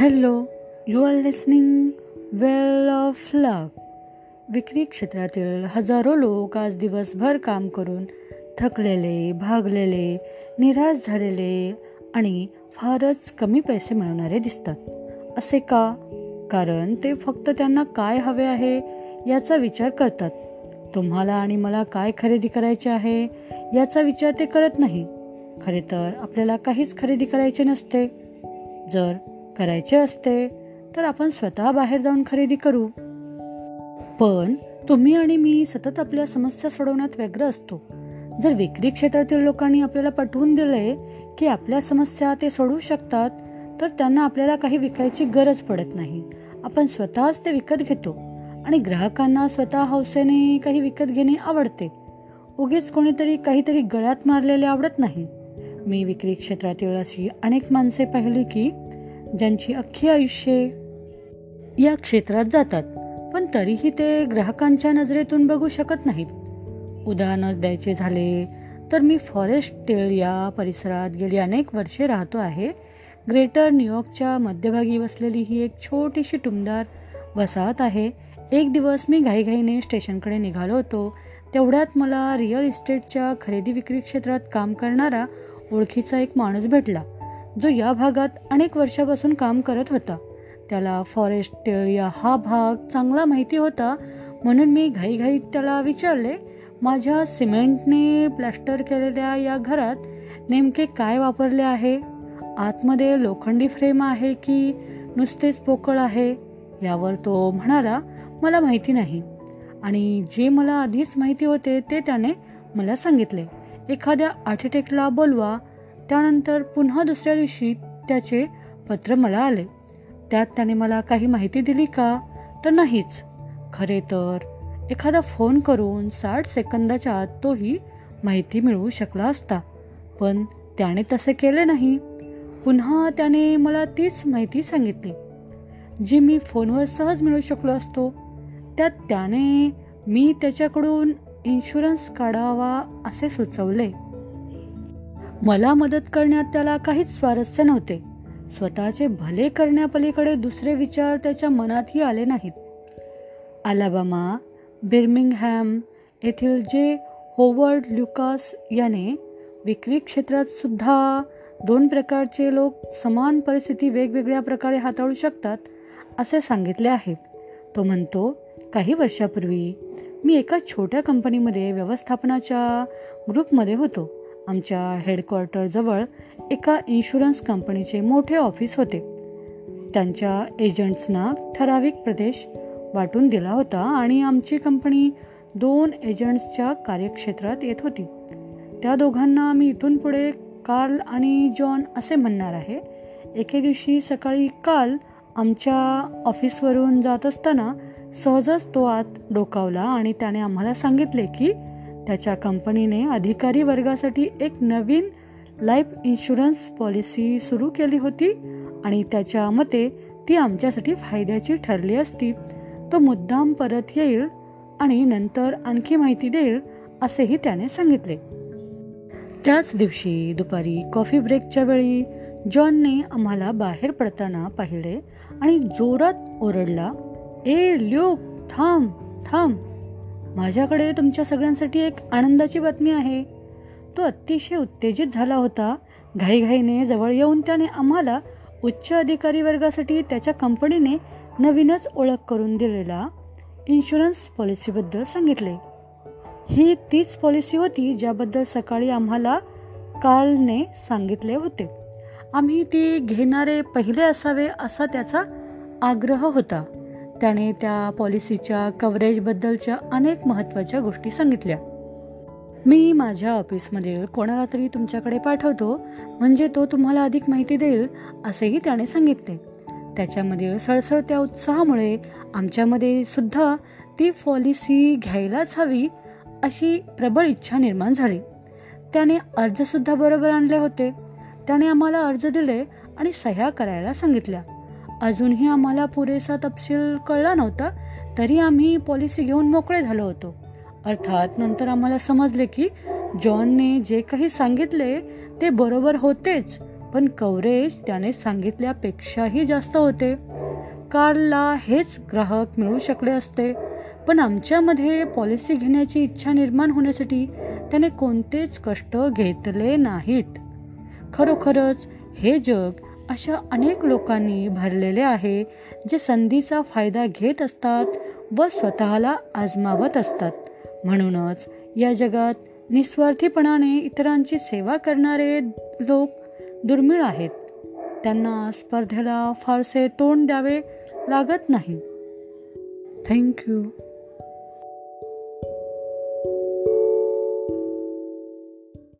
Hello you are listening well of luck विक्री क्षेत्रातील हजारो लोक आज दिवसभर काम करून थकलेले भागलेले निराश झालेले आणि फारच कमी पैसे मिळवणारे दिसतात. असे का? कारण ते फक्त त्यांना काय हवे आहे याचा विचार करतात. तुम्हाला आणि मला काय खरेदी करायचे आहे याचा विचार ते करत नाही. खरे तर आपल्याला काहीच खरेदी करायचे नसते. जर करायचे असते तर आपण स्वतः बाहेर जाऊन खरेदी करू. पण तुम्ही आणि मी सतत आपल्या समस्या सोडवण्यात व्यग्र असतो. जर विक्री क्षेत्रातील लोकांनी आपल्याला पटवून दिले की आपल्या समस्या ते सोडवू शकतात तर त्यांना आपल्याला काही विकायची गरज पडत नाही. आपण स्वतःच ते विकत घेतो आणि ग्राहकांना स्वतः हौसेने काही विकत घेणे आवडते. उगीच कोणीतरी काहीतरी गळ्यात मारलेले आवडत नाही. मी विक्री क्षेत्रातील अशी अनेक माणसे पाहिली की ज्यांची अख्खी आयुष्ये या क्षेत्रात जातात. पण तरीही ते ग्राहकांच्या नजरेतून बघू शकत नाहीत. उदाहरणच द्यायचे झाले तर मी फॉरेस्ट टेल या परिसरात गेली अनेक वर्षे राहतो आहे. ग्रेटर न्यूयॉर्कच्या मध्यभागी वसलेली ही एक छोटीशी टुमदार वसाहत आहे. एक दिवस मी घाईघाईने स्टेशनकडे निघालो होतो. तेवढ्यात मला रिअल इस्टेटच्या खरेदी विक्री क्षेत्रात काम करणारा ओळखीचा एक माणूस भेटला. जो या भागात अनेक वर्षापासून काम करत होता. त्याला फॉरेस्ट टेळिया हा भाग चांगला माहिती होता. म्हणून मी घाईघाईत त्याला विचारले माझ्या सिमेंटने प्लॅस्टर केलेल्या या घरात नेमके काय वापरले आहे? आतमध्ये लोखंडी फ्रेम आहे की नुसतेच पोकळ आहे? यावर तो म्हणाला मला माहिती नाही. आणि जे मला आधीच माहिती होते ते त्याने मला सांगितले. एखाद्या आर्किटेक्टला बोलवा त्यानंतर पुन्हा दुसऱ्या दिवशी त्याचे पत्र मला आले. त्यात त्याने मला काही माहिती दिली का? तर नाहीच. खरे तर एखादा फोन करून साठ सेकंदाच्या आत तोही माहिती मिळवू शकला असता पण त्याने तसे केले नाही. पुन्हा त्याने मला तीच माहिती सांगितली जी मी फोनवर सहज मिळू शकलो असतो. त्यात त्याने मी त्याच्याकडून इन्शुरन्स काढावा असे सुचवले. मला मदत करण्यात त्याला काहीच स्वारस्य नव्हते. स्वतःचे भले करण्यापलीकडे दुसरे विचार त्याच्या मनातही आले नाहीत. अलाबामा बिर्मिंगहॅम येथील जे होवर्ड ल्युकास याने विक्री क्षेत्रात सुद्धा दोन प्रकारचे लोक समान परिस्थिती वेगवेगळ्या प्रकारे हाताळू शकतात असे सांगितले आहे. तो म्हणतो काही वर्षापूर्वी मी एका छोट्या कंपनीमध्ये व्यवस्थापनाच्या ग्रुपमध्ये होतो. आमच्या हेडक्वार्टरजवळ एका इन्शुरन्स कंपनीचे मोठे ऑफिस होते. त्यांच्या एजंट्सना ठराविक प्रदेश वाटून दिला होता आणि आमची कंपनी दोन एजंट्सच्या कार्यक्षेत्रात येत होती. त्या दोघांना आम्ही इथून पुढे कार्ल आणि जॉन असे म्हणणार आहे. एके दिवशी सकाळी काल आमच्या ऑफिसवरून जात असताना सहजच तो आत डोकावला आणि त्याने आम्हाला सांगितले की त्याच्या कंपनीने अधिकारी वर्गासाठी एक नवीन लाईफ इन्शुरन्स पॉलिसी सुरू केली होती आणि त्याच्या मते ती आमच्यासाठी फायद्याची ठरली असती. तो मुद्दाम परत येईल आणि नंतर आणखी माहिती देईल असेही त्याने सांगितले. त्याच दिवशी दुपारी कॉफी ब्रेकच्या वेळी जॉनने आम्हाला बाहेर पडताना पाहिले आणि जोरात ओरडला ए ल्यूक थांब थांब. माझ्याकडे तुमच्या सगळ्यांसाठी एक आनंदाची बातमी आहे. तो अतिशय उत्तेजित झाला होता. घाईघाईने जवळ येऊन त्याने आम्हाला उच्च अधिकारी वर्गासाठी त्याच्या कंपनीने नवीनच ओळख करून दिलेला इन्शुरन्स पॉलिसीबद्दल सांगितले. ही तीच पॉलिसी होती ज्याबद्दल सकाळी आम्हाला कार्लने सांगितले होते. आम्ही ती घेणारे पहिले असावे असा त्याचा आग्रह होता. त्याने त्या पॉलिसीच्या कव्हरेजबद्दलच्या अनेक महत्त्वाच्या गोष्टी सांगितल्या. मी माझ्या ऑफिसमधील कोणाला तरी तुमच्याकडे पाठवतो म्हणजे तो तुम्हाला अधिक माहिती देईल असेही त्याने सांगितले. त्याच्यामधील सळसळत्या उत्साहामुळे आमच्यामध्ये सुद्धा ती पॉलिसी घ्यायलाच हवी अशी प्रबळ इच्छा निर्माण झाली. त्याने अर्जसुद्धा बरोबर आणले होते. त्याने आम्हाला अर्ज दिले आणि सह्या करायला सांगितल्या. अजूनही आम्हाला पुरेसा तपशील कळला नव्हता तरी आम्ही पॉलिसी घेऊन मोकळे झालो होतो. अर्थात नंतर आम्हाला समजले की जॉनने जे काही सांगितले ते बरोबर होतेच पण कव्हरेज त्याने सांगितल्यापेक्षाही जास्त होते. कारला हेच ग्राहक मिळू शकले असते पण आमच्यामध्ये पॉलिसी घेण्याची इच्छा निर्माण होण्यासाठी त्याने कोणतेच कष्ट घेतले नाहीत. खरोखरच हे जग अशा अनेक लोकांनी भरलेले आहे जे संधीचा फायदा घेत असतात व स्वतःला आजमावत असतात. म्हणूनच या जगात निस्वार्थीपणाने इतरांची सेवा करणारे लोक दुर्मिळ आहेत. त्यांना स्पर्धेला फारसे तोंड द्यावे लागत नाही. थँक्यू